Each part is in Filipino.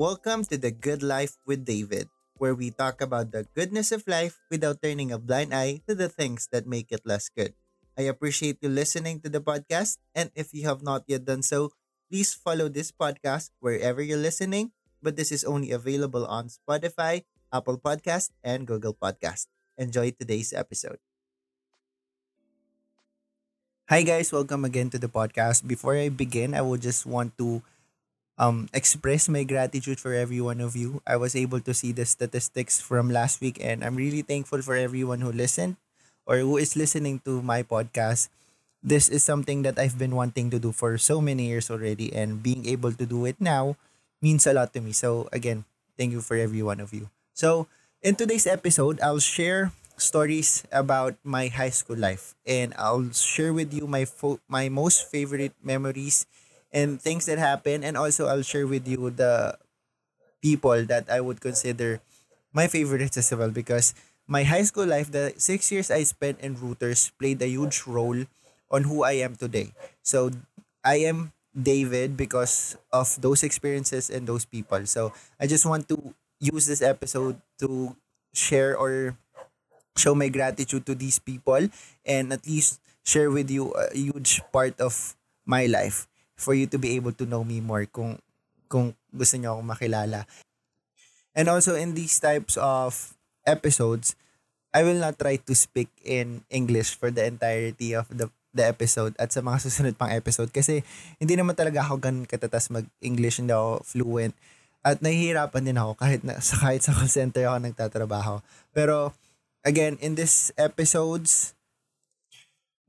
Welcome to The Good Life with David, where we talk about the goodness of life without turning a blind eye to the things that make it less good. I appreciate you listening to the podcast, and if you have not yet done so, please follow this podcast wherever you're listening, but this is only available on Spotify, Apple Podcast, and Google Podcast. Enjoy today's episode. Hi guys, welcome again to the podcast. Before I begin, I would just want to um, express my gratitude for every one of you. I was able to see the statistics from last week, and I'm really thankful for everyone who listened or who is listening to my podcast. This is something that I've been wanting to do for so many years already, and being able to do it now means a lot to me. So, again, thank you for every one of you. So, in today's episode, I'll share stories about my high school life and I'll share with you my fo- my most favorite memories and things that happen. And also I'll share with you the people that I would consider my favorites as well because my high school life the six years I spent in Reuters played a huge role on who I am today. So I am David because of those experiences and those people. So I just want to use this episode to share or show my gratitude to these people and at least share with you a huge part of my life for you to be able to know me more kung kung gusto niyo akong makilala. And also in these types of episodes, I will not try to speak in English for the entirety of the the episode at sa mga susunod pang episode kasi hindi naman talaga ako ganun katatas mag-English, hindi ako fluent. At nahihirapan din ako kahit, na, sa, kahit sa call center ako nagtatrabaho. Pero again, in this episodes,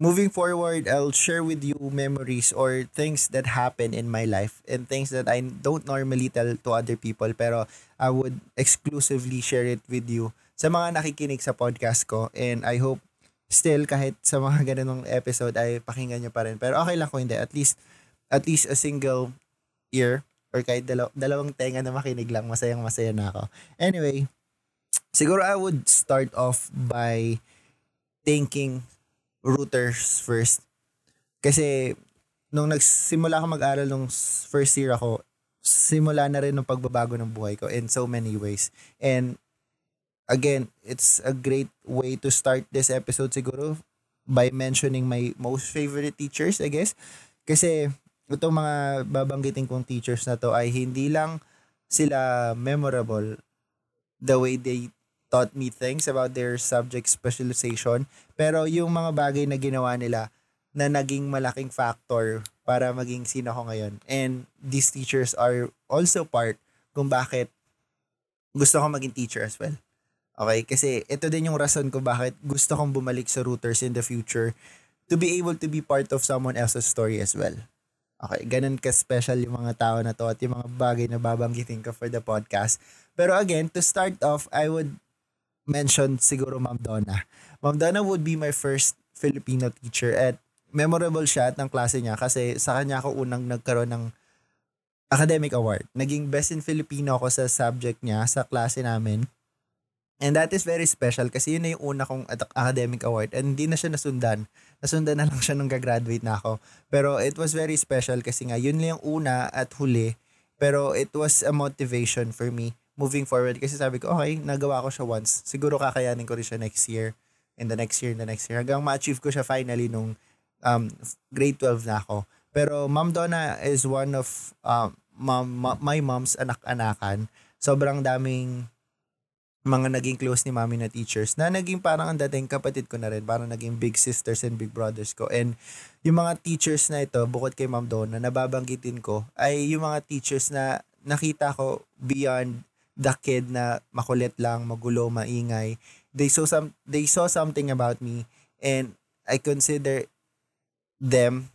moving forward, I'll share with you memories or things that happen in my life and things that I don't normally tell to other people pero I would exclusively share it with you sa mga nakikinig sa podcast ko. And I hope still kahit sa mga ganunong episode ay pakinggan nyo pa rin. Pero okay lang kung hindi. At least at least a single ear or kahit dalaw- dalawang tenga na makinig lang. Masayang masaya na ako. Anyway siguro I would start off by thanking routers first. Kasi nung nagsimula ako mag-aral nung first year ako, simula na rin ng pagbabago ng buhay ko in so many ways. And again, it's a great way to start this episode siguro by mentioning my most favorite teachers, I guess. Kasi itong mga babanggitin kong teachers na to ay hindi lang sila memorable the way they taught me things about their subject specialization. Pero yung mga bagay na ginawa nila na naging malaking factor para maging sino ko ngayon. And these teachers are also part kung bakit gusto ko maging teacher as well. Okay? Kasi ito din yung rason ko bakit gusto kong bumalik sa routers in the future to be able to be part of someone else's story as well. Okay, ganun ka-special yung mga tao na to at yung mga bagay na babanggitin ko for the podcast. Pero again, to start off, I would mentioned siguro Ma'am Donna. Ma'am Donna would be my first Filipino teacher at memorable siya at ng klase niya kasi sa kanya ako unang nagkaroon ng academic award. Naging best in Filipino ako sa subject niya sa klase namin. And that is very special kasi yun na yung una kong academic award and hindi na siya nasundan. Nasundan na lang siya nung gagraduate na ako. Pero it was very special kasi nga yun lang yung una at huli. Pero it was a motivation for me moving forward kasi sabi ko, okay, nagawa ko siya once. Siguro kakayanin ko rin siya next year and the next year and the next year. Hanggang ma-achieve ko siya finally nung um, grade 12 na ako. Pero Ma'am Donna is one of um, my mom's anak-anakan. Sobrang daming mga naging close ni mami na teachers na naging parang ang dating kapatid ko na rin. Parang naging big sisters and big brothers ko. And yung mga teachers na ito, bukod kay Ma'am Donna, nababanggitin ko, ay yung mga teachers na nakita ko beyond the kid na makulit lang, magulo, maingay. They saw some they saw something about me and I consider them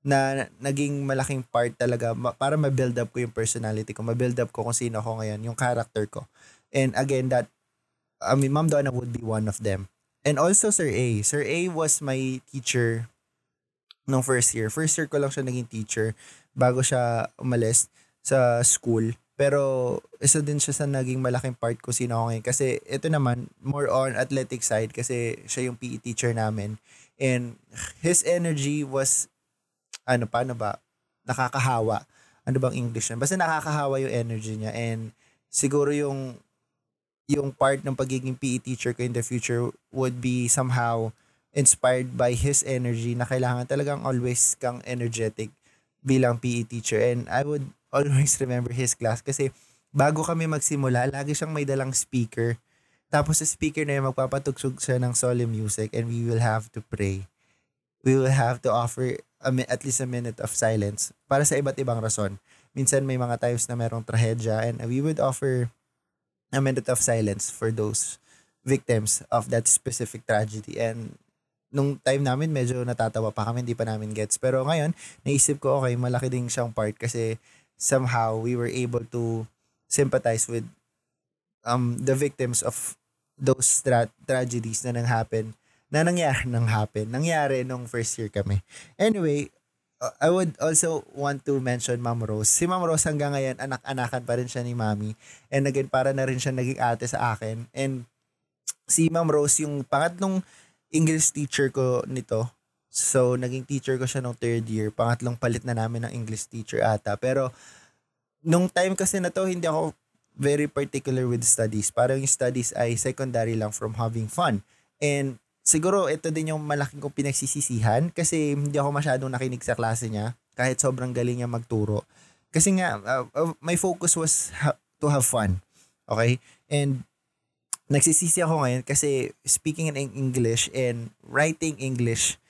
na naging malaking part talaga para ma-build up ko yung personality ko, ma-build up ko kung sino ako ngayon, yung character ko. And again, that, I mean, Ma'am Donna would be one of them. And also Sir A. Sir A was my teacher nung first year. First year ko lang siya naging teacher bago siya umalis sa school. Pero isa din siya sa naging malaking part ko sino ako ngayon. Kasi ito naman, more on athletic side kasi siya yung PE teacher namin. And his energy was ano, paano ba, nakakahawa. Ano bang English yan? Basta nakakahawa yung energy niya and siguro yung yung part ng pagiging PE teacher ko in the future would be somehow inspired by his energy na kailangan talagang always kang energetic bilang PE teacher and I would always remember his class kasi bago kami magsimula, lagi siyang may dalang speaker. Tapos sa speaker na yun, magpapatugsog siya ng solemn music and we will have to pray. We will have to offer a, at least a minute of silence para sa iba't ibang rason. Minsan may mga times na merong trahedya and we would offer a minute of silence for those victims of that specific tragedy. And nung time namin, medyo natatawa pa kami, hindi pa namin gets. Pero ngayon, naisip ko, okay, malaki din siyang part kasi somehow we were able to sympathize with um the victims of those tra- tragedies na nang happen na nangyari nang happen nangyari nung first year kami anyway uh, I would also want to mention Ma'am Rose. Si Ma'am Rose hanggang ngayon, anak-anakan pa rin siya ni Mami. And again, para na rin siya naging ate sa akin. And si Ma'am Rose, yung pangatlong English teacher ko nito. So, naging teacher ko siya nung third year. Pangatlong palit na namin ng English teacher ata. Pero, nung time kasi na to, hindi ako very particular with studies. Parang yung studies ay secondary lang from having fun. And siguro ito din yung malaking kong pinagsisisihan kasi hindi ako masyadong nakinig sa klase niya kahit sobrang galing niya magturo. Kasi nga, uh, uh, my focus was ha- to have fun. Okay? And nagsisisi ako ngayon kasi speaking in English and writing English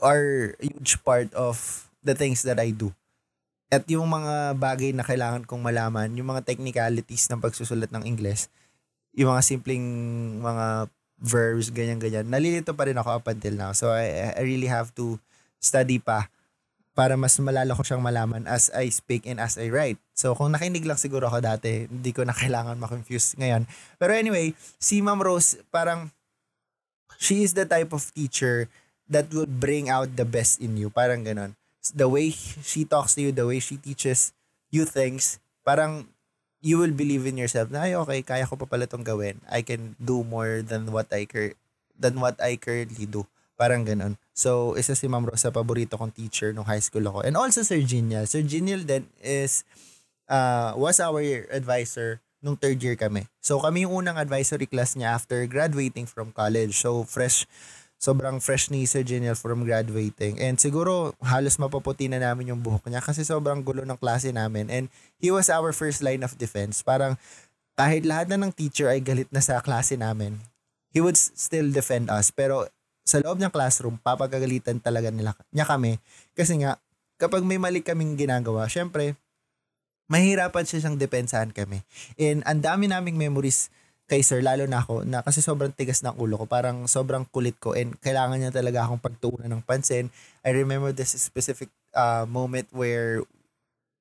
are huge part of the things that I do. At yung mga bagay na kailangan kong malaman, yung mga technicalities ng pagsusulat ng English, yung mga simpleng mga verbs, ganyan-ganyan. Nalilito pa rin ako up until now. So, I, I really have to study pa para mas malala ko siyang malaman as I speak and as I write. So, kung nakinig lang siguro ako dati, hindi ko na kailangan ma-confuse ngayon. Pero anyway, si Ma'am Rose, parang she is the type of teacher that will bring out the best in you. Parang ganon. The way she talks to you, the way she teaches you things, parang you will believe in yourself na ay okay kaya ko pa pala tong gawin. I can do more than what I cur- than what I currently do. Parang ganun. So isa si Ma'am Rosa paborito kong teacher nung high school ako. And also Sir Genial. Sir Genial then is uh, was our advisor nung third year kami. So kami yung unang advisory class niya after graduating from college. So fresh sobrang fresh ni Sir Genial from graduating. And siguro halos mapaputi na namin yung buhok niya kasi sobrang gulo ng klase namin. And he was our first line of defense. Parang kahit lahat na ng teacher ay galit na sa klase namin, he would still defend us. Pero sa loob ng classroom, papagagalitan talaga nila, niya kami. Kasi nga, kapag may mali kaming ginagawa, syempre, mahirapan siya siyang depensahan kami. And ang dami naming memories kay sir, lalo na ako, na kasi sobrang tigas ng ulo ko, parang sobrang kulit ko and kailangan niya talaga akong pagtuunan ng pansin. I remember this specific uh, moment where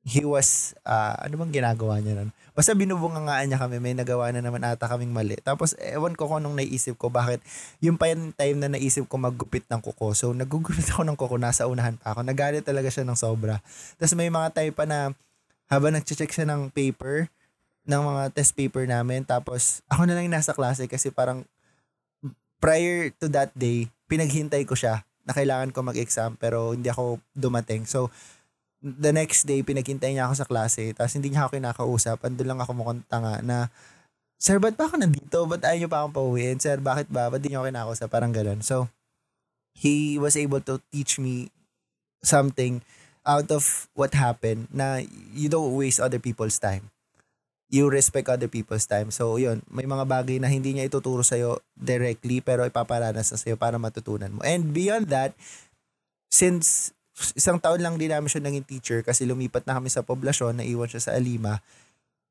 he was, uh, ano bang ginagawa niya nun? Basta binubungangaan niya kami, may nagawa na naman ata kaming mali. Tapos, ewan ko kung anong naisip ko, bakit yung pa yung time na naisip ko maggupit ng kuko. So, naggugupit ako ng kuko, nasa unahan pa ako. Nagalit talaga siya ng sobra. Tapos, may mga time pa na habang nag-check siya ng paper, ng mga test paper namin. Tapos, ako na lang nasa klase kasi parang prior to that day, pinaghintay ko siya na kailangan ko mag-exam pero hindi ako dumating. So, the next day, pinaghintay niya ako sa klase tapos hindi niya ako kinakausap. Andun lang ako mukhang tanga na, Sir, ba't pa ako nandito? Ba't ayaw niyo pa akong pauwiin? Sir, bakit ba? Ba't di niyo ako kinakausap? Parang ganun. So, he was able to teach me something out of what happened na you don't waste other people's time you respect other people's time. So, yun, may mga bagay na hindi niya ituturo sa'yo directly pero ipaparanas na sa'yo para matutunan mo. And beyond that, since isang taon lang din namin siya naging teacher kasi lumipat na kami sa poblasyon, na iwan siya sa Alima,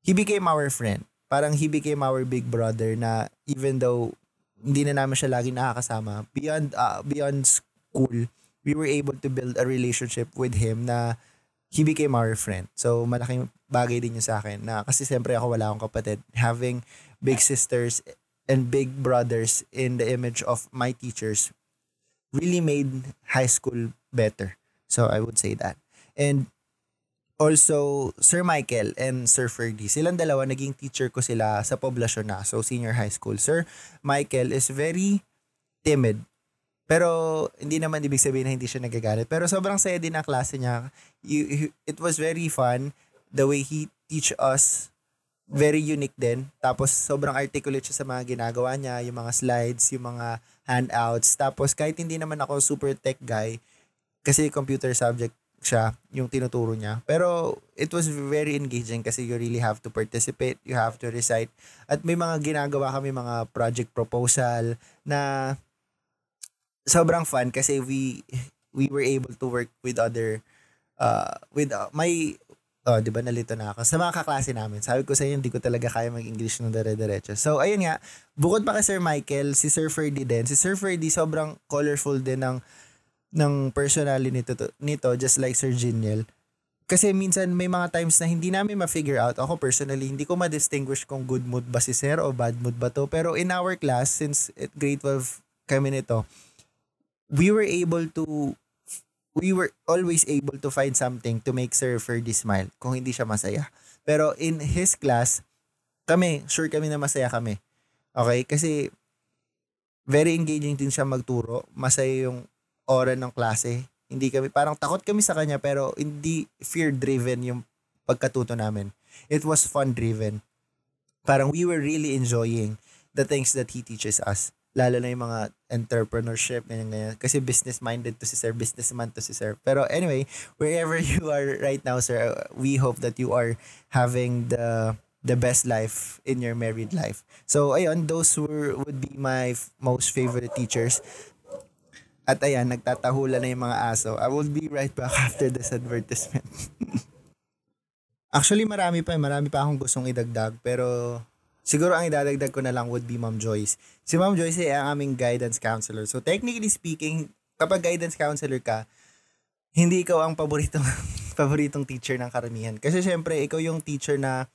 he became our friend. Parang he became our big brother na even though hindi na namin siya lagi nakakasama, beyond, uh, beyond school, we were able to build a relationship with him na he became our friend. So, malaking bagay din yun sa akin na kasi siyempre ako wala akong kapatid. Having big sisters and big brothers in the image of my teachers really made high school better. So, I would say that. And also, Sir Michael and Sir Ferdy, silang dalawa, naging teacher ko sila sa poblasyon na, so senior high school. Sir Michael is very timid Pero hindi naman ibig sabihin na hindi siya nagagalit. Pero sobrang saya din ang klase niya. It was very fun the way he teach us. Very unique din. Tapos sobrang articulate siya sa mga ginagawa niya, yung mga slides, yung mga handouts. Tapos kahit hindi naman ako super tech guy, kasi computer subject siya, yung tinuturo niya. Pero it was very engaging kasi you really have to participate, you have to recite. At may mga ginagawa kami mga project proposal na sobrang fun kasi we we were able to work with other uh with uh, my oh, 'di ba nalito na ako sa mga kaklase namin. Sabi ko sa inyo, hindi ko talaga kaya mag-English ng dire-diretso. So ayun nga, bukod pa kay Sir Michael, si Sir Ferdy din. Si Sir Ferdy sobrang colorful din ng ng personality nito nito just like Sir Giniel. Kasi minsan may mga times na hindi namin ma-figure out. Ako personally, hindi ko ma-distinguish kung good mood ba si Sir o bad mood ba to. Pero in our class, since grade 12 kami nito, we were able to we were always able to find something to make Sir Ferdy smile kung hindi siya masaya. Pero in his class, kami, sure kami na masaya kami. Okay? Kasi very engaging din siya magturo. Masaya yung aura ng klase. Hindi kami, parang takot kami sa kanya pero hindi fear-driven yung pagkatuto namin. It was fun-driven. Parang we were really enjoying the things that he teaches us lalo na yung mga entrepreneurship, ganyan, ganyan. Kasi business-minded to si sir, businessman to si sir. Pero anyway, wherever you are right now, sir, we hope that you are having the the best life in your married life. So, ayun, those were, would be my f- most favorite teachers. At ayan, nagtatahula na yung mga aso. I will be right back after this advertisement. Actually, marami pa. Marami pa akong gustong idagdag. Pero Siguro ang idadagdag ko na lang would be Ma'am Joyce. Si Ma'am Joyce ay ang aming guidance counselor. So technically speaking, kapag guidance counselor ka, hindi ikaw ang paboritong paboritong teacher ng karamihan. Kasi syempre, ikaw yung teacher na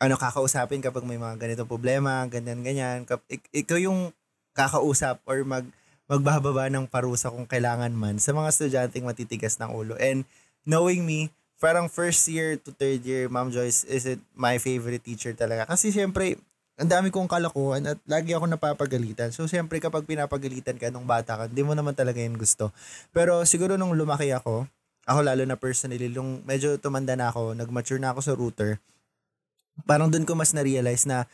ano kakausapin kapag may mga ganitong problema, ganyan ganyan. Ik- ikaw yung kakausap or mag magbababa ng parusa kung kailangan man sa mga estudyanteng matitigas ng ulo. And knowing me, parang first year to third year, Ma'am Joyce is it my favorite teacher talaga. Kasi siyempre, ang dami kong kalakuhan at lagi ako napapagalitan. So, siyempre kapag pinapagalitan ka nung bata ka, hindi mo naman talaga yun gusto. Pero siguro nung lumaki ako, ako lalo na personally, nung medyo tumanda na ako, nag-mature na ako sa router, parang doon ko mas na-realize na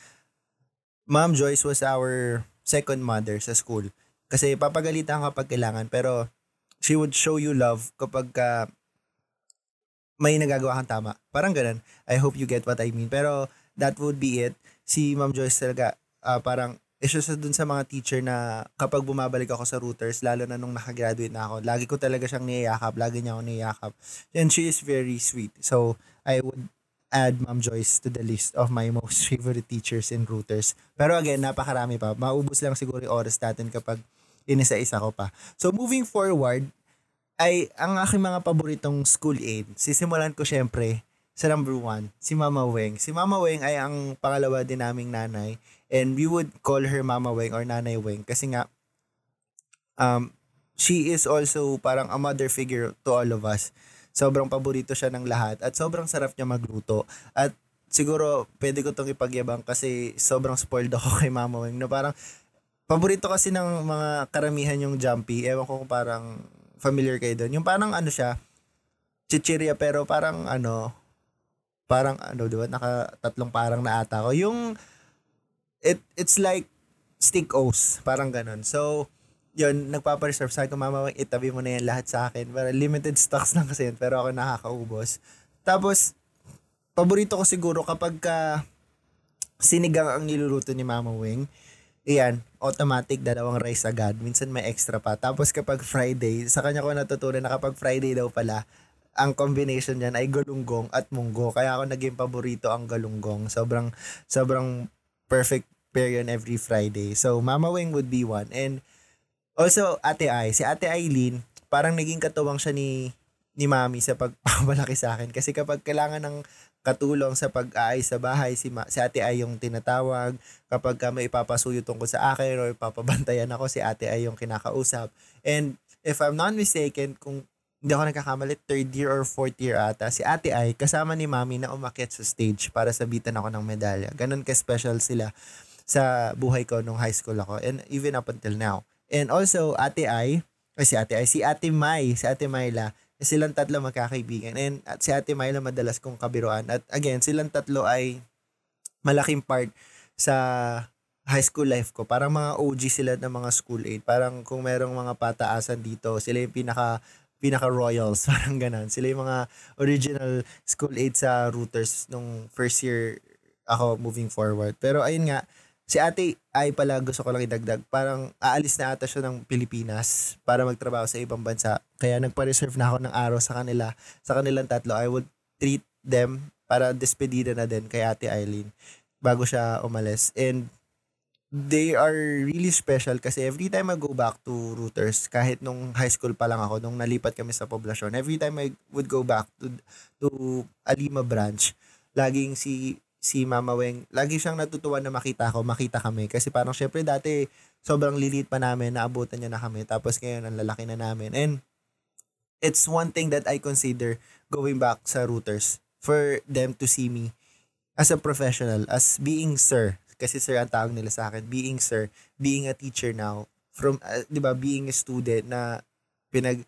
Ma'am Joyce was our second mother sa school. Kasi papagalitan ka kapag kailangan, pero she would show you love kapag uh, may nagagawa kang tama. Parang ganun. I hope you get what I mean. Pero that would be it. Si Ma'am Joyce talaga, uh, parang isa sa dun sa mga teacher na kapag bumabalik ako sa routers, lalo na nung nakagraduate na ako, lagi ko talaga siyang niyayakap, lagi niya ako niyayakap. And she is very sweet. So, I would add Ma'am Joyce to the list of my most favorite teachers in routers. Pero again, napakarami pa. Maubos lang siguro yung oras natin kapag inisa-isa ko pa. So, moving forward, ay ang aking mga paboritong school aid. Sisimulan ko syempre sa number one, si Mama Weng. Si Mama Weng ay ang pangalawa din naming nanay and we would call her Mama Weng or Nanay Weng kasi nga um, she is also parang a mother figure to all of us. Sobrang paborito siya ng lahat at sobrang sarap niya magluto. At siguro pwede ko tong ipagyabang kasi sobrang spoiled ako kay Mama Weng. No, parang paborito kasi ng mga karamihan yung jumpy. Ewan ko kung parang familiar kayo doon. Yung parang ano siya, chichirya pero parang ano, parang ano, di ba, naka tatlong parang na ata ko. Yung, it, it's like stick O's, parang ganun. So, yun, nagpapareserve. Sabi ko, mama, itabi mo na yan lahat sa akin. Para limited stocks lang kasi yun, pero ako nakakaubos. Tapos, paborito ko siguro kapag ka sinigang ang niluluto ni Mama Wing, Iyan, automatic dalawang rice agad. Minsan may extra pa. Tapos kapag Friday, sa kanya ko natutunan na kapag Friday daw pala, ang combination niyan ay galunggong at munggo. Kaya ako naging paborito ang galunggong. Sobrang sobrang perfect pair yun every Friday. So Mama Wing would be one. And also Ate Ai, si Ate Aileen, parang naging katuwang siya ni ni Mami sa pagpapalaki sa akin kasi kapag kailangan ng katulong sa pag-aayos sa bahay. Si, ma- si ate ay yung tinatawag. Kapag ka may ipapasuyo tungkol sa akin or ipapabantayan ako, si ate ay yung kinakausap. And if I'm not mistaken, kung hindi ako nagkakamali, third year or fourth year ata, si ate ay kasama ni mami na umakyat sa stage para sabitan ako ng medalya. Ganon ka-special sila sa buhay ko nung high school ako and even up until now. And also, Ate Ai, ay si Ate Ai, si Ate Mai, si Ate Myla, silang tatlo magkakaibigan. And at si Ate Myla madalas kong kabiruan. At again, silang tatlo ay malaking part sa high school life ko. Parang mga OG sila ng mga school aid. Parang kung merong mga pataasan dito, sila yung pinaka pinaka royals, parang ganun. Sila yung mga original school aid sa routers nung first year ako moving forward. Pero ayun nga, si ate ay pala gusto ko lang idagdag. Parang aalis na ata siya ng Pilipinas para magtrabaho sa ibang bansa. Kaya nagpa-reserve na ako ng araw sa kanila. Sa kanilang tatlo, I would treat them para despedida na din kay ate Eileen bago siya umalis. And they are really special kasi every time I go back to routers, kahit nung high school pa lang ako, nung nalipat kami sa poblasyon, every time I would go back to, to Alima branch, laging si si Mama Weng, lagi siyang natutuwa na makita ako, makita kami. Kasi parang syempre dati, sobrang lilit pa namin, naabutan niya na kami. Tapos ngayon, ang lalaki na namin. And it's one thing that I consider going back sa routers for them to see me as a professional, as being sir kasi sir ang tawag nila sa akin, being sir, being a teacher now, from, uh, di ba, being a student na pinag,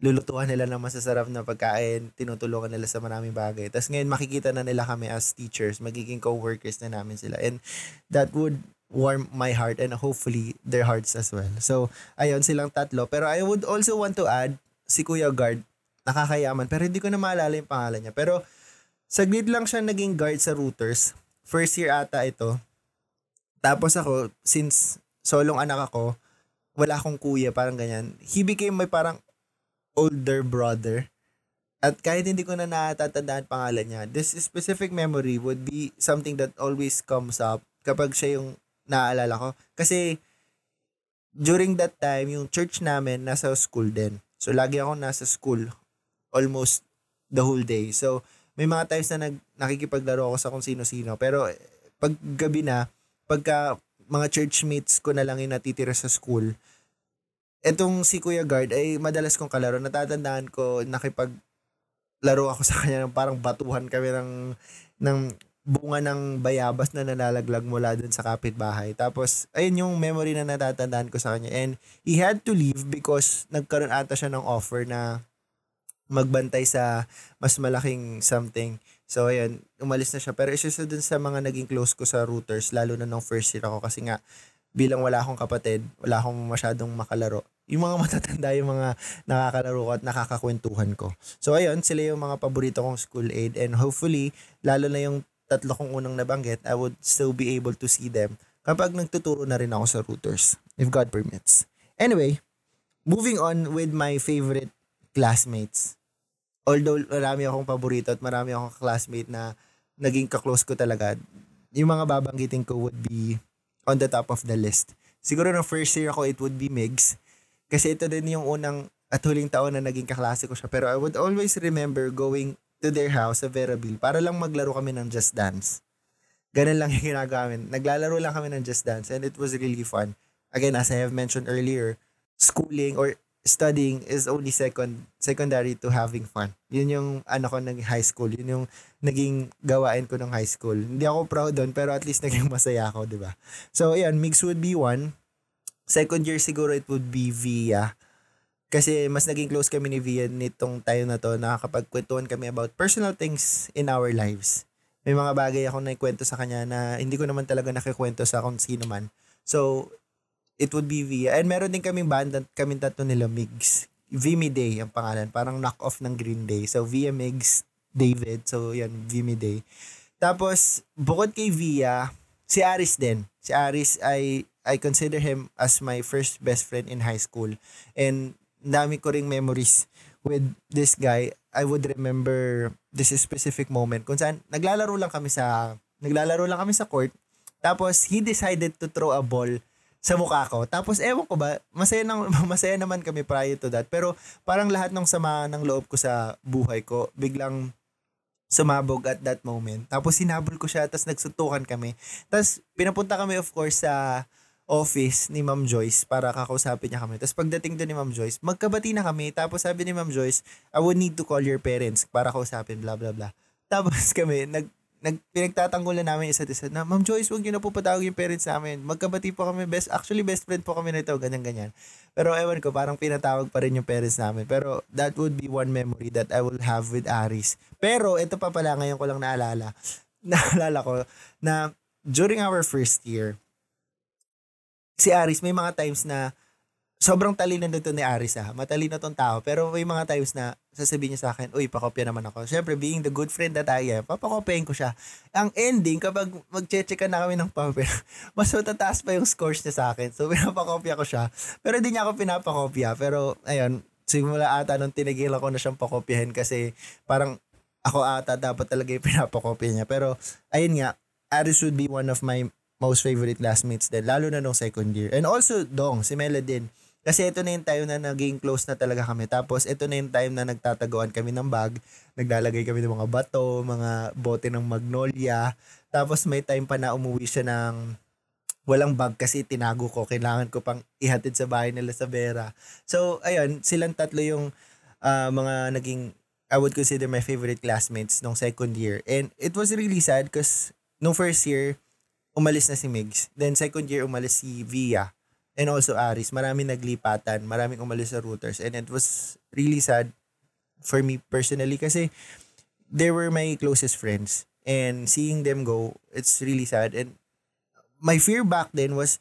lulutuan nila ng masasarap na pagkain, tinutulungan nila sa maraming bagay. Tapos ngayon makikita na nila kami as teachers, magiging co-workers na namin sila. And that would warm my heart and hopefully their hearts as well. So, ayun silang tatlo. Pero I would also want to add si Kuya Guard, nakakayaman, pero hindi ko na maalala yung pangalan niya. Pero saglit lang siya naging guard sa routers. First year ata ito. Tapos ako, since solong anak ako, wala akong kuya, parang ganyan. He became my parang older brother. At kahit hindi ko na natatandaan pangalan niya, this specific memory would be something that always comes up kapag siya yung naaalala ko. Kasi during that time, yung church namin nasa school din. So lagi ako nasa school almost the whole day. So may mga times na nag, nakikipaglaro ako sa kung sino-sino. Pero pag gabi na, pagka mga churchmates ko na lang yung natitira sa school, etong si Kuya Guard ay madalas kong kalaro. Natatandaan ko, nakipag laro ako sa kanya ng parang batuhan kami ng, ng bunga ng bayabas na nalalaglag mula dun sa kapitbahay. Tapos, ayun yung memory na natatandaan ko sa kanya. And he had to leave because nagkaroon ata siya ng offer na magbantay sa mas malaking something. So, ayun, umalis na siya. Pero isa sa dun sa mga naging close ko sa routers, lalo na nung first year ako kasi nga, bilang wala akong kapatid, wala akong masyadong makalaro. Yung mga matatanda, yung mga nakakalaro ko at nakakakwentuhan ko. So, ayun, sila yung mga paborito kong school aid. And hopefully, lalo na yung tatlo kong unang nabanggit, I would still be able to see them kapag nagtuturo na rin ako sa routers, if God permits. Anyway, moving on with my favorite classmates although marami akong paborito at marami akong classmate na naging kaklose ko talaga, yung mga babanggitin ko would be on the top of the list. Siguro ng first year ako, it would be Migs. Kasi ito din yung unang at huling taon na naging kaklase ko siya. Pero I would always remember going to their house sa Veraville para lang maglaro kami ng Just Dance. Ganun lang yung ginagawa. Naglalaro lang kami ng Just Dance and it was really fun. Again, as I have mentioned earlier, schooling or studying is only second secondary to having fun. Yun yung ano ko ng high school. Yun yung naging gawain ko ng high school. Hindi ako proud doon pero at least naging masaya ako, 'di ba? So ayan, mix would be one. Second year siguro it would be via kasi mas naging close kami ni Via nitong tayo na to, nakakapagkwentuhan kami about personal things in our lives. May mga bagay ako na ikwento sa kanya na hindi ko naman talaga nakikwento sa kung sino man. So, it would be Via. And meron din kaming banda, kaming tatlo nila, Migs. Vimy Day ang pangalan. Parang knock-off ng Green Day. So, Via Migs, David. So, yan, Vimy Day. Tapos, bukod kay Via, si Aris din. Si Aris, I, I consider him as my first best friend in high school. And dami ko ring memories with this guy. I would remember this specific moment kung saan naglalaro lang kami sa naglalaro lang kami sa court. Tapos he decided to throw a ball sa mukha ko. Tapos ewan ko ba, masaya, nang, masaya naman kami prior to that. Pero parang lahat ng sama ng loob ko sa buhay ko, biglang sumabog at that moment. Tapos sinabol ko siya, tapos nagsuntukan kami. Tapos pinapunta kami of course sa office ni Ma'am Joyce para kakausapin niya kami. Tapos pagdating doon ni Ma'am Joyce, magkabati na kami. Tapos sabi ni Ma'am Joyce, I would need to call your parents para kausapin, blah, blah, blah. Tapos kami, nag, nag, pinagtatanggulan namin isa't isa na, Ma'am Joyce, huwag niyo na po patawag yung parents namin. Magkabati po kami, best, actually best friend po kami nito, ganyan-ganyan. Pero ewan ko, parang pinatawag pa rin yung parents namin. Pero that would be one memory that I will have with Aris. Pero ito pa pala, ngayon ko lang naalala. Naalala ko na during our first year, si Aris may mga times na sobrang talino nito ni Aris ah. Matalino tong tao. Pero may mga times na sasabihin niya sa akin, uy, pakopya naman ako. Siyempre, being the good friend that I am, papakopyahin ko siya. Ang ending, kapag mag-check na kami ng papel, mas matataas pa yung scores niya sa akin. So, pinapakopya ko siya. Pero hindi niya ako pinapakopya. Pero, ayun, simula ata nung tinigilan ko na siyang pakopyahin kasi parang ako ata dapat talaga yung pinapakopya niya. Pero, ayun nga, Aris would be one of my most favorite classmates din, lalo na nung second year. And also, Dong, si Mela din kasi ito na yung time na naging close na talaga kami. Tapos ito na yung time na nagtataguan kami ng bag. Naglalagay kami ng mga bato, mga bote ng magnolia. Tapos may time pa na umuwi siya ng walang bag kasi tinago ko. Kailangan ko pang ihatid sa bahay nila sa Vera. So, ayun, silang tatlo yung uh, mga naging, I would consider my favorite classmates nung second year. And it was really sad because nung first year, umalis na si Migs. Then second year, umalis si Via and also Aris, marami naglipatan, maraming umalis sa routers and it was really sad for me personally kasi they were my closest friends and seeing them go, it's really sad and my fear back then was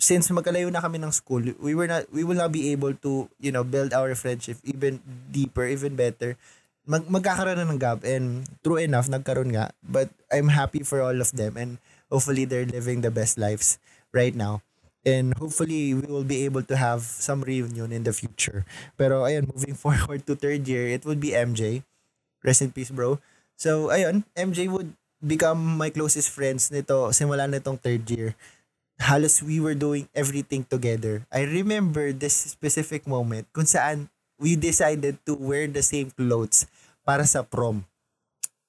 since magkalayo na kami ng school, we were not we will not be able to, you know, build our friendship even deeper, even better. Mag magkakaroon na ng gap and true enough nagkaroon nga, but I'm happy for all of them and hopefully they're living the best lives right now. And hopefully, we will be able to have some reunion in the future. Pero ayun, moving forward to third year, it would be MJ. Rest in peace, bro. So, ayun, MJ would become my closest friends nito simula nitong third year. Halos we were doing everything together. I remember this specific moment kung saan we decided to wear the same clothes para sa prom.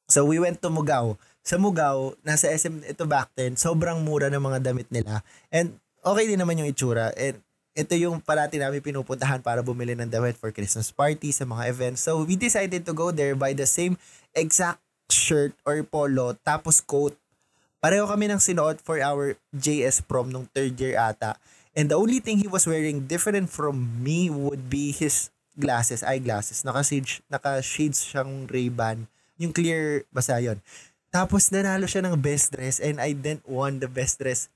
So we went to Mugao. Sa Mugao, nasa SM ito back then, sobrang mura ng mga damit nila. And okay din naman yung itsura. And ito yung parati namin pinupuntahan para bumili ng damit for Christmas party sa mga events. So, we decided to go there by the same exact shirt or polo tapos coat. Pareho kami ng sinuot for our JS prom nung third year ata. And the only thing he was wearing different from me would be his glasses, eyeglasses. Naka-shades, naka-shades siyang Ray-Ban. Yung clear, basta yun. Tapos nanalo siya ng best dress and I didn't won the best dress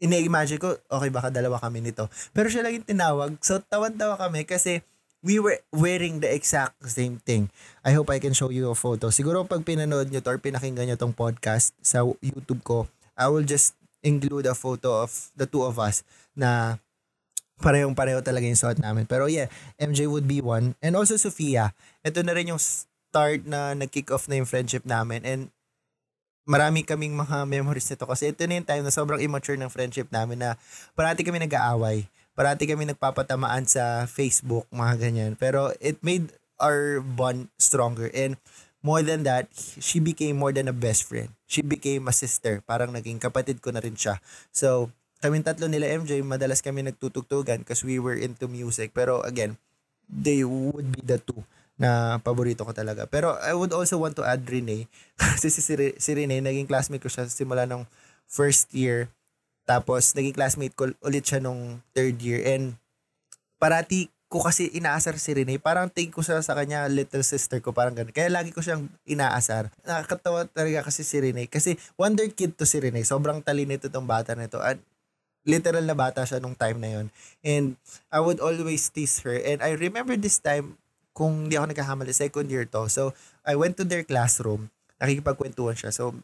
ina-imagine ko, okay, baka dalawa kami nito. Pero siya lang yung tinawag. So, tawan-tawa kami kasi we were wearing the exact same thing. I hope I can show you a photo. Siguro pag pinanood nyo to or pinakinggan nyo tong podcast sa YouTube ko, I will just include a photo of the two of us na parehong pareho talaga yung suot namin. Pero yeah, MJ would be one. And also Sofia. Ito na rin yung start na nag-kick off na yung friendship namin. And marami kaming mga memories nito kasi ito na yung time na sobrang immature ng friendship namin na parati kami nag-aaway. Parati kami nagpapatamaan sa Facebook, mga ganyan. Pero it made our bond stronger. And more than that, she became more than a best friend. She became a sister. Parang naging kapatid ko na rin siya. So, kaming tatlo nila MJ, madalas kami nagtutugtugan because we were into music. Pero again, they would be the two na paborito ko talaga. Pero I would also want to add Rene. Kasi si, si Rene, naging classmate ko siya simula nung first year. Tapos, naging classmate ko ulit siya nung third year. And parati ko kasi inaasar si Rene. Parang take ko siya sa kanya, little sister ko, parang ganun. Kaya lagi ko siyang inaasar. Nakakatawa talaga kasi si Rene. Kasi wonder kid to si Rene. Sobrang talino itong bata na ito. At literal na bata siya nung time na yon And I would always tease her. And I remember this time, kung hindi ako nagkakamali, second year to. So, I went to their classroom. Nakikipagkwentuhan siya. So,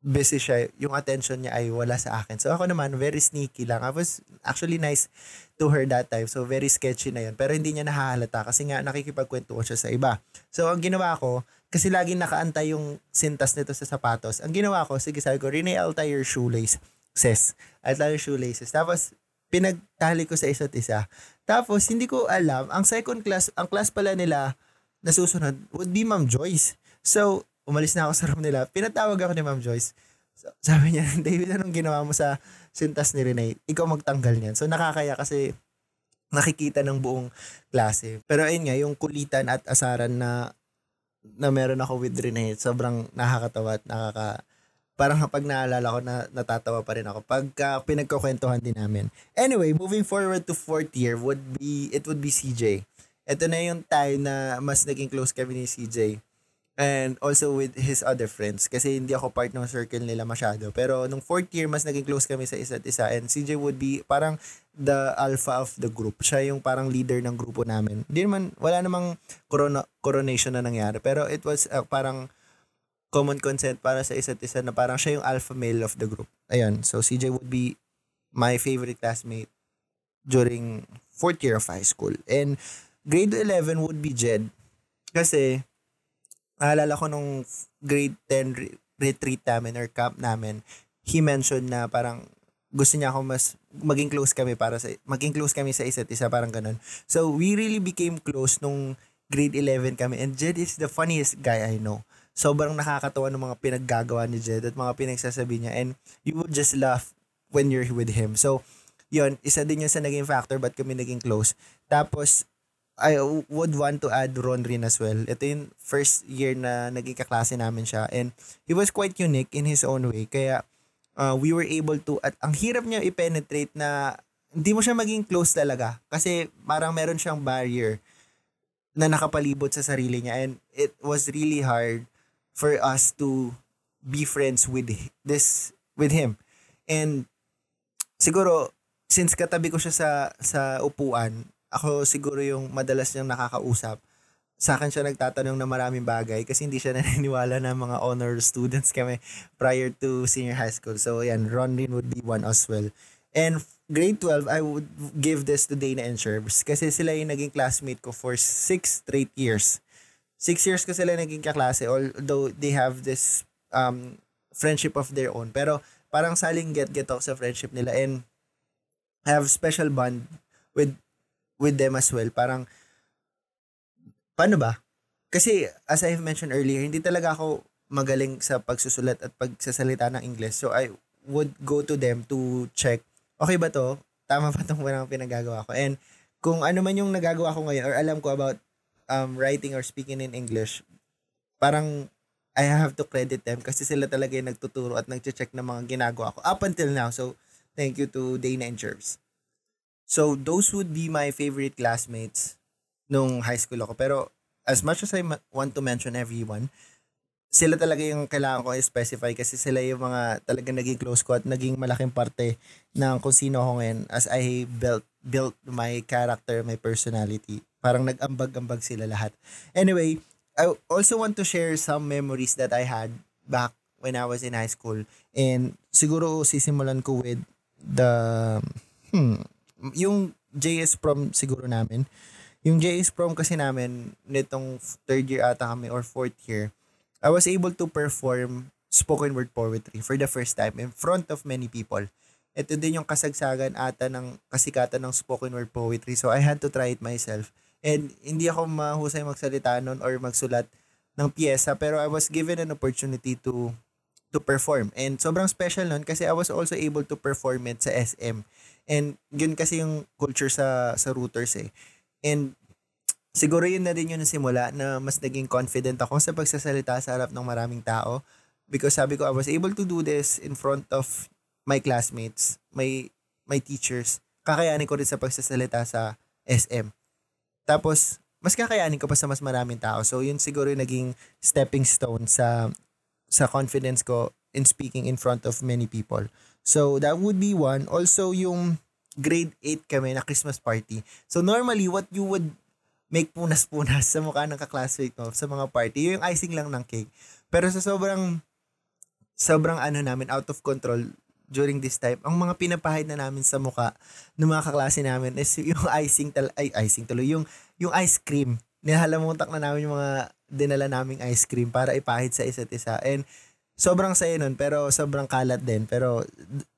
busy siya. Yung attention niya ay wala sa akin. So, ako naman, very sneaky lang. I was actually nice to her that time. So, very sketchy na yun. Pero hindi niya nahahalata kasi nga nakikipagkwentuhan siya sa iba. So, ang ginawa ko, kasi laging nakaantay yung sintas nito sa sapatos. Ang ginawa ko, sige sabi ko, Rene, I'll tie your shoelace. Says, I'll tie your shoelaces. Tapos, pinagtali ko sa isa't isa. Tapos, hindi ko alam, ang second class, ang class pala nila na susunod would be Ma'am Joyce. So, umalis na ako sa room nila. Pinatawag ako ni Ma'am Joyce. So, sabi niya, David, anong ginawa mo sa sintas ni Renee? Ikaw magtanggal niyan. So, nakakaya kasi nakikita ng buong klase. Pero ayun nga, yung kulitan at asaran na na meron ako with Rene. Sobrang nakakatawa at nakaka parang kapag naalala ko na natatawa pa rin ako pagka pinagkukwentuhan din namin. Anyway, moving forward to fourth year would be it would be CJ. Ito na yung time na mas naging close kami ni CJ. And also with his other friends. Kasi hindi ako part ng circle nila masyado. Pero nung fourth year, mas naging close kami sa isa't isa. And CJ would be parang the alpha of the group. Siya yung parang leader ng grupo namin. Hindi naman, wala namang corona, coronation na nangyari. Pero it was uh, parang common consent para sa isa't isa na parang siya yung alpha male of the group. Ayun. So, CJ would be my favorite classmate during fourth year of high school. And grade 11 would be Jed. Kasi, naalala ko nung grade 10 re- retreat namin or camp namin, he mentioned na parang gusto niya ako mas maging close kami para sa maging close kami sa isa't isa parang ganun. So we really became close nung grade 11 kami and Jed is the funniest guy I know sobrang nakakatawa ng mga pinaggagawa ni Jed at mga pinagsasabi niya and you would just laugh when you're with him. So, yun, isa din yun sa naging factor ba't kami naging close. Tapos, I would want to add Ron Rin as well. Ito yung first year na naging kaklase namin siya and he was quite unique in his own way. Kaya, uh, we were able to, at ang hirap niya i-penetrate na hindi mo siya maging close talaga. Kasi parang meron siyang barrier na nakapalibot sa sarili niya and it was really hard for us to be friends with this with him. And siguro since katabi ko siya sa sa upuan, ako siguro yung madalas niyang nakakausap. Sa akin siya nagtatanong na maraming bagay kasi hindi siya naniniwala na mga honor students kami prior to senior high school. So yan, Ron Rin would be one as well. And grade 12, I would give this to Dana and Sherbs kasi sila yung naging classmate ko for six straight years six years ko sila naging kaklase although they have this um, friendship of their own. Pero parang saling get-get ako sa friendship nila and I have special bond with with them as well. Parang paano ba? Kasi as I've mentioned earlier, hindi talaga ako magaling sa pagsusulat at pagsasalita ng English. So I would go to them to check, okay ba to? Tama ba itong pinagagawa ko? And kung ano man yung nagagawa ko ngayon or alam ko about um, writing or speaking in English, parang I have to credit them kasi sila talaga yung nagtuturo at nag-check ng mga ginagawa ko up until now. So, thank you to Dana and Jervs. So, those would be my favorite classmates nung high school ako. Pero, as much as I want to mention everyone, sila talaga yung kailangan ko i-specify kasi sila yung mga talagang naging close ko at naging malaking parte ng kung sino ako ngayon as I built built my character, my personality Parang nag-ambag-ambag sila lahat. Anyway, I also want to share some memories that I had back when I was in high school. And siguro sisimulan ko with the hmm, yung JS prom siguro namin. Yung JS prom kasi namin nitong third year ata kami or fourth year. I was able to perform spoken word poetry for the first time in front of many people. Ito din yung kasagsagan ata ng kasikatan ng spoken word poetry. So I had to try it myself. And hindi ako mahusay magsalita nun or magsulat ng piyesa pero I was given an opportunity to to perform. And sobrang special nun kasi I was also able to perform it sa SM. And yun kasi yung culture sa sa routers eh. And siguro yun na din yun simula na mas naging confident ako sa pagsasalita sa harap ng maraming tao. Because sabi ko, I was able to do this in front of my classmates, my, my teachers. Kakayanin ko rin sa pagsasalita sa SM. Tapos, mas kakayanin ko pa sa mas maraming tao. So, yun siguro yung naging stepping stone sa sa confidence ko in speaking in front of many people. So, that would be one. Also, yung grade 8 kami na Christmas party. So, normally, what you would make punas-punas sa mukha ng kaklasmate mo sa mga party, yung icing lang ng cake. Pero sa sobrang sobrang ano namin, out of control, during this time, ang mga pinapahid na namin sa muka ng mga kaklase namin is yung icing tal ay icing tuloy, yung yung ice cream. Nihalamutak na namin yung mga dinala naming ice cream para ipahid sa isa't isa. And sobrang saya nun, pero sobrang kalat din. Pero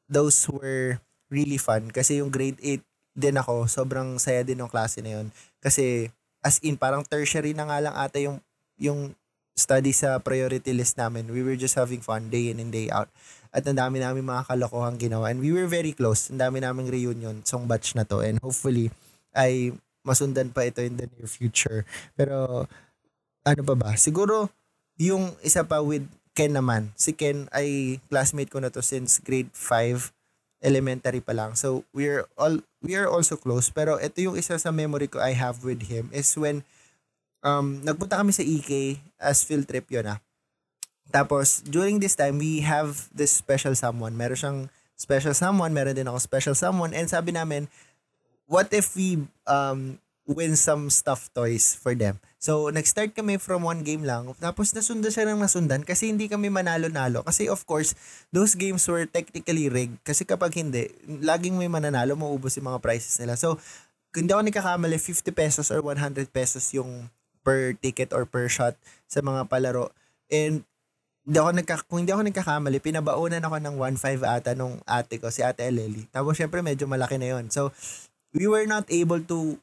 those were really fun kasi yung grade 8 din ako, sobrang saya din ng klase na yun. Kasi as in parang tertiary na nga lang ata yung yung study sa priority list namin. We were just having fun day in and day out. At ang dami namin mga kalokohang ginawa. And we were very close. Ang dami naming reunion song batch na to. And hopefully, ay masundan pa ito in the near future. Pero, ano pa ba? Siguro, yung isa pa with Ken naman. Si Ken ay classmate ko na to since grade 5 elementary pa lang. So, we're all we are also close. Pero ito yung isa sa memory ko I have with him is when um, nagpunta kami sa EK as field trip yun ah. Tapos, during this time, we have this special someone. Meron siyang special someone, meron din ako special someone. And sabi namin, what if we um, win some stuffed toys for them? So, nag-start kami from one game lang. Tapos, nasundan siya ng nasundan kasi hindi kami manalo-nalo. Kasi, of course, those games were technically rigged. Kasi kapag hindi, laging may mananalo, maubos yung mga prizes nila. So, hindi ako nagkakamali, 50 pesos or 100 pesos yung per ticket or per shot sa mga palaro. And hindi ako nagka, kung hindi ako nagkakamali, pinabaunan ako ng 1.5 ata nung ate ko, si ate Eleli. Tapos syempre medyo malaki na yon So, we were not able to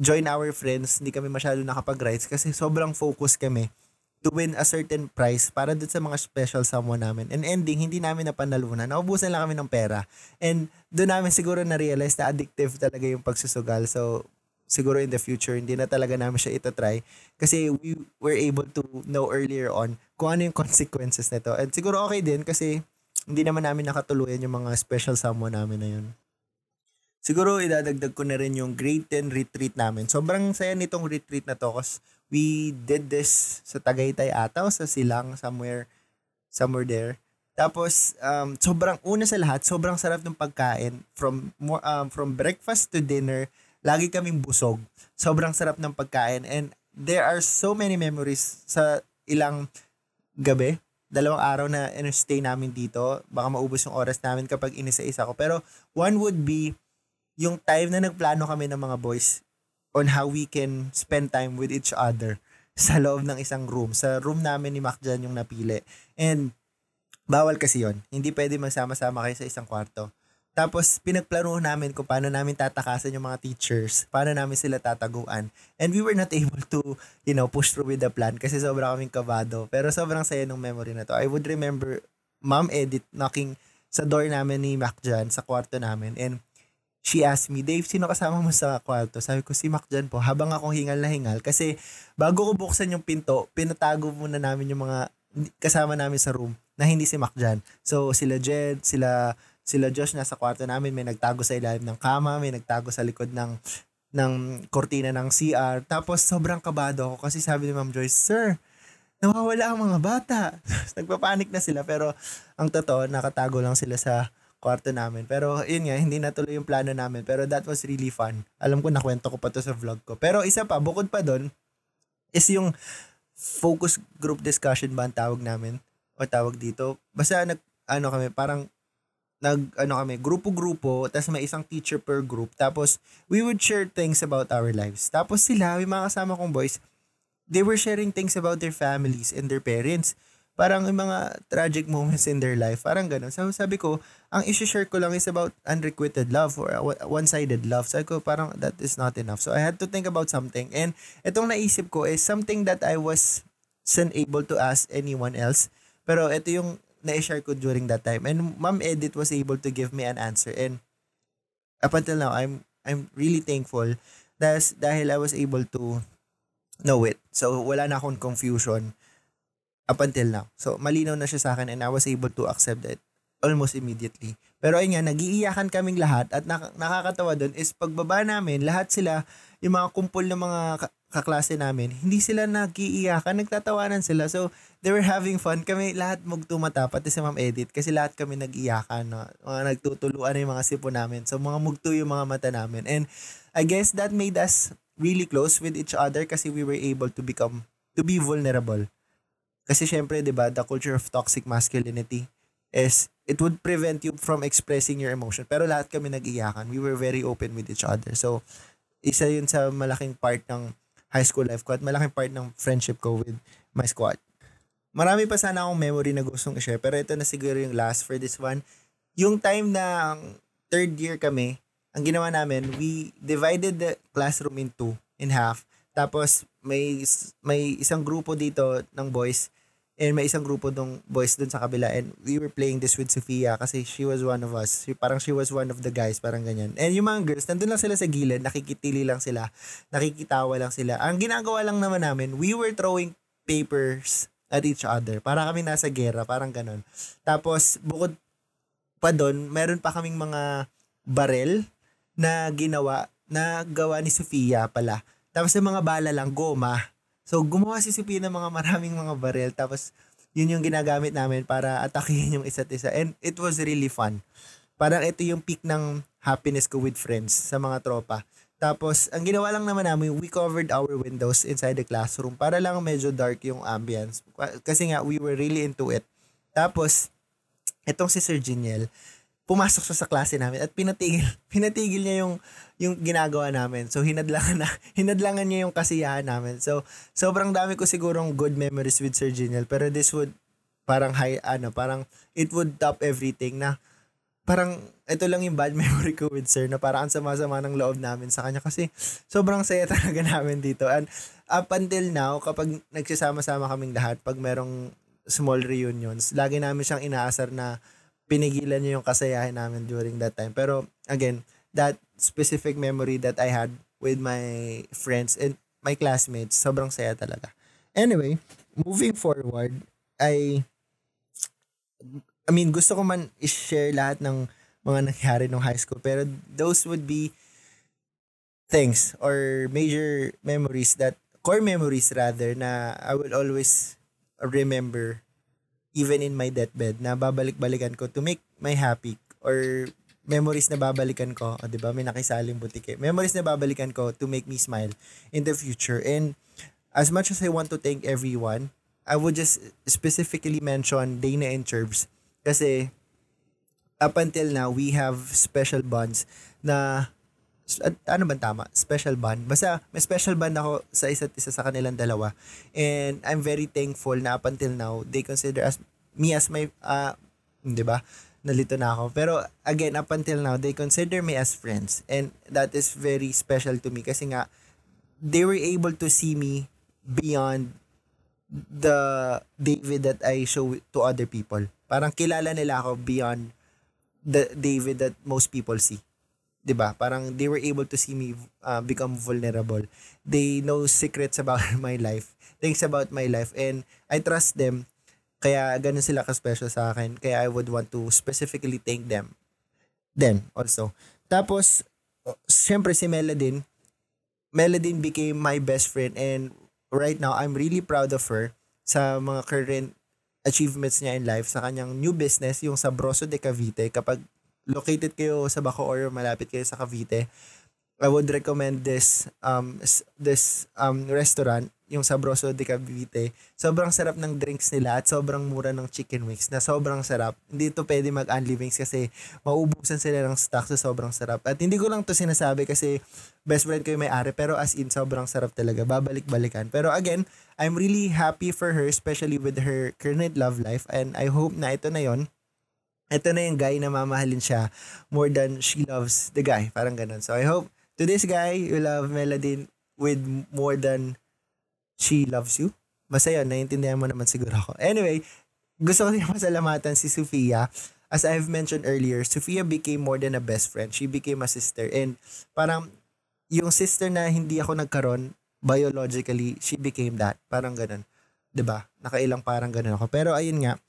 join our friends, hindi kami masyado nakapag-rides kasi sobrang focus kami to win a certain prize para dun sa mga special someone namin. And ending, hindi namin napanalunan. Naubusan lang kami ng pera. And doon namin siguro na-realize na addictive talaga yung pagsusugal. So, siguro in the future, hindi na talaga namin siya itatry. Kasi we were able to know earlier on kung ano yung consequences nito. And siguro okay din kasi hindi naman namin nakatuluyan yung mga special someone namin na yun. Siguro idadagdag ko na rin yung grade 10 retreat namin. Sobrang saya nitong retreat na to kasi we did this sa Tagaytay ata o sa Silang somewhere somewhere there. Tapos um, sobrang una sa lahat, sobrang sarap ng pagkain from um, from breakfast to dinner. Lagi kaming busog. Sobrang sarap ng pagkain and there are so many memories sa ilang gabi dalawang araw na stay namin dito. Baka maubos yung oras namin kapag inisa-isa ko. Pero one would be yung time na nagplano kami ng mga boys on how we can spend time with each other sa loob ng isang room. Sa room namin ni Mac yung napili. And bawal kasi yon Hindi pwede magsama-sama kayo sa isang kwarto. Tapos, pinagplano namin kung paano namin tatakasan yung mga teachers, paano namin sila tataguan. And we were not able to, you know, push through with the plan kasi sobrang kaming kabado. Pero sobrang saya ng memory na to. I would remember Ma'am Edith knocking sa door namin ni Mac dyan, sa kwarto namin. And she asked me, Dave, sino kasama mo sa kwarto? Sabi ko, si Mac dyan po. Habang ako hingal na hingal. Kasi bago ko buksan yung pinto, pinatago muna namin yung mga kasama namin sa room na hindi si Mac dyan. So, sila Jed, sila sila Josh nasa kwarto namin, may nagtago sa ilalim ng kama, may nagtago sa likod ng ng kortina ng CR. Tapos sobrang kabado ako kasi sabi ni Ma'am Joyce, Sir, nawawala ang mga bata. Nagpapanik na sila pero ang totoo, nakatago lang sila sa kwarto namin. Pero yun nga, hindi natuloy yung plano namin. Pero that was really fun. Alam ko, nakwento ko pa to sa vlog ko. Pero isa pa, bukod pa doon, is yung focus group discussion ba ang tawag namin? O tawag dito? Basta nag, ano kami, parang nag ano kami grupo-grupo tapos may isang teacher per group tapos we would share things about our lives tapos sila yung mga kasama kong boys they were sharing things about their families and their parents parang yung mga tragic moments in their life. Parang ganun. So sabi ko, ang isi-share ko lang is about unrequited love or one-sided love. Sabi ko, parang that is not enough. So I had to think about something. And itong naisip ko is something that I was able to ask anyone else. Pero ito yung na-share ko during that time. And Ma'am Edith was able to give me an answer. And up until now, I'm I'm really thankful dahil, dahil I was able to know it. So wala na akong confusion up until now. So, malinaw na siya sa akin and I was able to accept it almost immediately. Pero ayun nga, nagiiyakan kaming lahat at nak- nakakatawa doon is pagbaba namin, lahat sila, yung mga kumpol ng mga ka- kaklase namin, hindi sila nagiiyakan, nagtatawanan sila. So, they were having fun. Kami lahat magtumata, pati si Ma'am Edith, kasi lahat kami nagiiyakan. No? Mga nagtutuluan yung mga sipo namin. So, mga mugto yung mga mata namin. And I guess that made us really close with each other kasi we were able to become, to be vulnerable kasi syempre, di ba, the culture of toxic masculinity is it would prevent you from expressing your emotion. Pero lahat kami nag-iyakan. We were very open with each other. So, isa yun sa malaking part ng high school life ko at malaking part ng friendship ko with my squad. Marami pa sana akong memory na gustong i-share pero ito na siguro yung last for this one. Yung time na third year kami, ang ginawa namin, we divided the classroom in two, in half. Tapos may may isang grupo dito ng boys And may isang grupo dong boys dun sa kabila and we were playing this with Sofia kasi she was one of us. She, parang she was one of the guys, parang ganyan. And yung mga girls, nandun lang sila sa gilid, nakikitili lang sila, nakikitawa lang sila. Ang ginagawa lang naman namin, we were throwing papers at each other. Para kami nasa gera, parang ganun. Tapos, bukod pa doon, meron pa kaming mga barel na ginawa, na gawa ni Sofia pala. Tapos yung mga bala lang, goma. So, gumawa si Sophie ng mga maraming mga barel. Tapos, yun yung ginagamit namin para atakihin yung isa't isa. And it was really fun. Parang ito yung peak ng happiness ko with friends sa mga tropa. Tapos, ang ginawa lang naman namin, we covered our windows inside the classroom para lang medyo dark yung ambience. Kasi nga, we were really into it. Tapos, itong si Sir Giniel, pumasok siya sa klase namin at pinatigil pinatigil niya yung yung ginagawa namin. So hinadlangan na hinadlangan niya yung kasiyahan namin. So sobrang dami ko sigurong good memories with Sir Geniel pero this would parang high ano, parang it would top everything na parang ito lang yung bad memory ko with Sir na parang ang sama-sama ng loob namin sa kanya kasi sobrang saya talaga namin dito. And up until now, kapag nagsasama-sama kaming lahat, pag merong small reunions, lagi namin siyang inaasar na pinigilan niya yung kasayahan namin during that time. Pero again, that specific memory that I had with my friends and my classmates, sobrang saya talaga. Anyway, moving forward, I I mean, gusto ko man i-share lahat ng mga nangyari nung high school, pero those would be things or major memories that core memories rather na I will always remember even in my deathbed na babalik-balikan ko to make my happy or memories na babalikan ko, oh, 'di ba? May nakisaling butike. Memories na babalikan ko to make me smile in the future. And as much as I want to thank everyone, I would just specifically mention Dana and Churbs kasi up until now we have special bonds na ano ba tama? Special bond. Basta may special bond ako sa isa't isa sa kanilang dalawa. And I'm very thankful na up until now, they consider as me as my, uh, di ba? Nalito na ako. Pero again, up until now, they consider me as friends. And that is very special to me kasi nga, they were able to see me beyond the David that I show to other people. Parang kilala nila ako beyond the David that most people see. 'Di ba? Parang they were able to see me uh, become vulnerable. They know secrets about my life, things about my life and I trust them. Kaya ganun sila ka-special sa akin. Kaya I would want to specifically thank them. Then also. Tapos syempre si Meladin, Meladin became my best friend and right now I'm really proud of her sa mga current achievements niya in life sa kanyang new business yung sa Broso de Cavite kapag located kayo sa Bacoor, malapit kayo sa Cavite, I would recommend this um this um restaurant, yung Sabroso de Cavite. Sobrang sarap ng drinks nila at sobrang mura ng chicken wings na sobrang sarap. Hindi to pwede mag-unli wings kasi mauubusan sila ng stock sa sobrang sarap. At hindi ko lang to sinasabi kasi best friend ko yung may-ari pero as in sobrang sarap talaga. Babalik-balikan. Pero again, I'm really happy for her especially with her current love life and I hope na ito na yon ito na yung guy na mamahalin siya more than she loves the guy. Parang ganun. So I hope to this guy, you love Melody with more than she loves you. Basta yun, naiintindihan mo naman siguro ako. Anyway, gusto ko din masalamatan si Sofia. As I've mentioned earlier, Sofia became more than a best friend. She became a sister. And parang yung sister na hindi ako nagkaroon, biologically, she became that. Parang ganun. ba? Nakailang parang ganun ako. Pero ayun nga,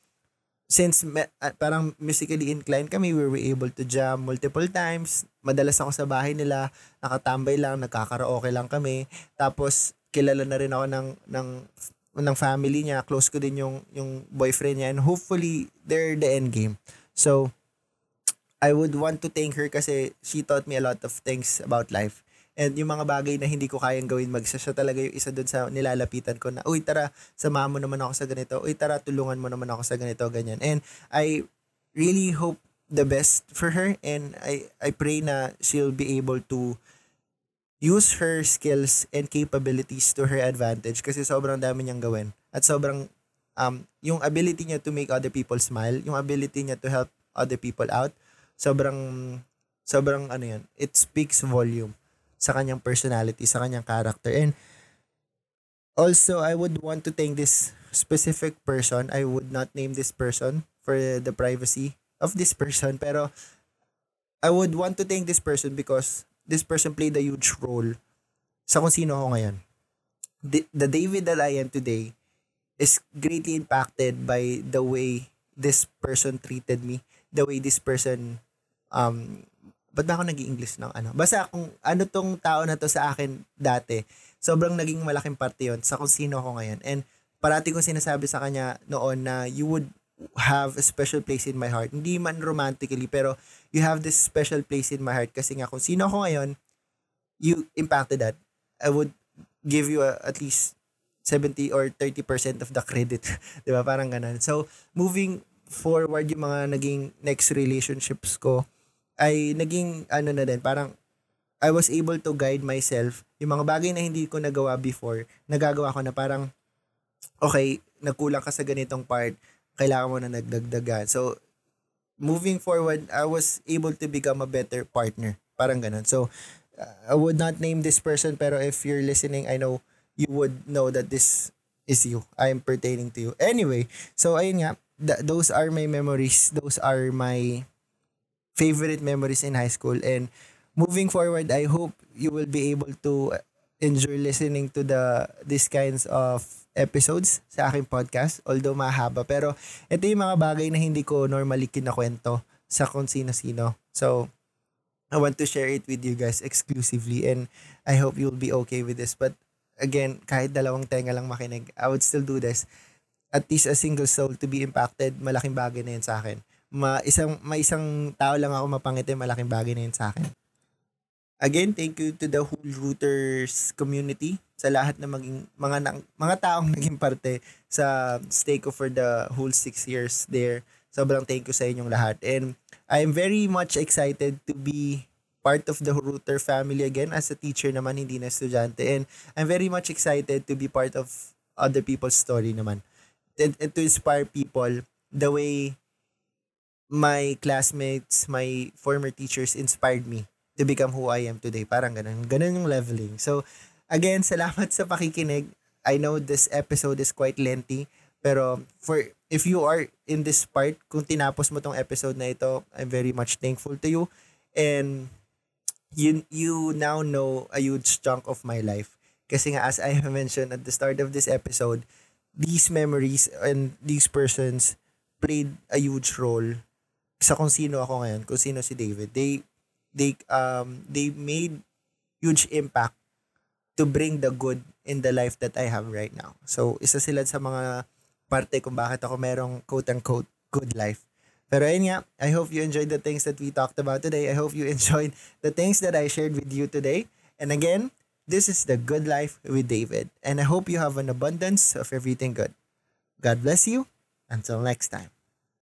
since me, uh, parang musically inclined kami, we were able to jam multiple times. Madalas ako sa bahay nila, nakatambay lang, nagkakaraoke lang kami. Tapos kilala na rin ako ng ng ng family niya, close ko din yung yung boyfriend niya and hopefully they're the end game. So I would want to thank her kasi she taught me a lot of things about life. And yung mga bagay na hindi ko kayang gawin mag siya talaga yung isa doon sa nilalapitan ko na, uy tara, samahan mo naman ako sa ganito. Uy tara, tulungan mo naman ako sa ganito, ganyan. And I really hope the best for her and I, I pray na she'll be able to use her skills and capabilities to her advantage kasi sobrang dami niyang gawin. At sobrang um, yung ability niya to make other people smile, yung ability niya to help other people out, sobrang sobrang ano yan, it speaks volume sa kanyang personality, sa kanyang character. And also, I would want to thank this specific person. I would not name this person for the privacy of this person. Pero I would want to thank this person because this person played a huge role sa kung sino ako ngayon. The, the David that I am today is greatly impacted by the way this person treated me, the way this person um ba't ba ako nag english ng ano? Basta kung ano tong tao na to sa akin dati, sobrang naging malaking parte yon sa kung sino ako ngayon. And parati kong sinasabi sa kanya noon na you would have a special place in my heart. Hindi man romantically, pero you have this special place in my heart kasi nga kung sino ako ngayon, you impacted that. I would give you a, at least 70 or 30% of the credit. 'Di ba? Parang ganun. So, moving forward yung mga naging next relationships ko ay naging ano na din, parang I was able to guide myself. Yung mga bagay na hindi ko nagawa before, nagagawa ko na parang okay, nagkulang ka sa ganitong part, kailangan mo na nagdagdagan. So, moving forward, I was able to become a better partner. Parang ganun. So, I would not name this person pero if you're listening, I know you would know that this is you. I am pertaining to you. Anyway, so ayun nga, th- those are my memories. Those are my favorite memories in high school. And moving forward, I hope you will be able to enjoy listening to the these kinds of episodes sa aking podcast. Although mahaba. Pero ito yung mga bagay na hindi ko normally kinakwento sa kung sino-sino. So, I want to share it with you guys exclusively and I hope you'll be okay with this. But again, kahit dalawang tenga lang makinig, I would still do this. At least a single soul to be impacted, malaking bagay na yun sa akin. Ma isang, may isang tao lang ako mapangiti, malaking bagay na yun sa akin. Again, thank you to the whole Rooters community sa lahat ng maging mga na, mga taong naging parte sa stay ko for the whole six years there. Sobrang thank you sa inyong lahat. And I'm very much excited to be part of the Rooter family again as a teacher naman, hindi na estudyante. And I'm very much excited to be part of other people's story naman. And, and to inspire people the way my classmates, my former teachers inspired me to become who I am today. Parang ganun. Ganun yung leveling. So, again, salamat sa pakikinig. I know this episode is quite lengthy. Pero for if you are in this part, kung tinapos mo tong episode na ito, I'm very much thankful to you. And you you now know a huge chunk of my life. Kasi nga as I mentioned at the start of this episode, these memories and these persons played a huge role sa kung sino ako ngayon, kung sino si David. They they um they made huge impact to bring the good in the life that I have right now. So, isa sila sa mga parte kung bakit ako merong quote-unquote good life. Pero ayun nga, I hope you enjoyed the things that we talked about today. I hope you enjoyed the things that I shared with you today. And again, this is the good life with David. And I hope you have an abundance of everything good. God bless you. Until next time.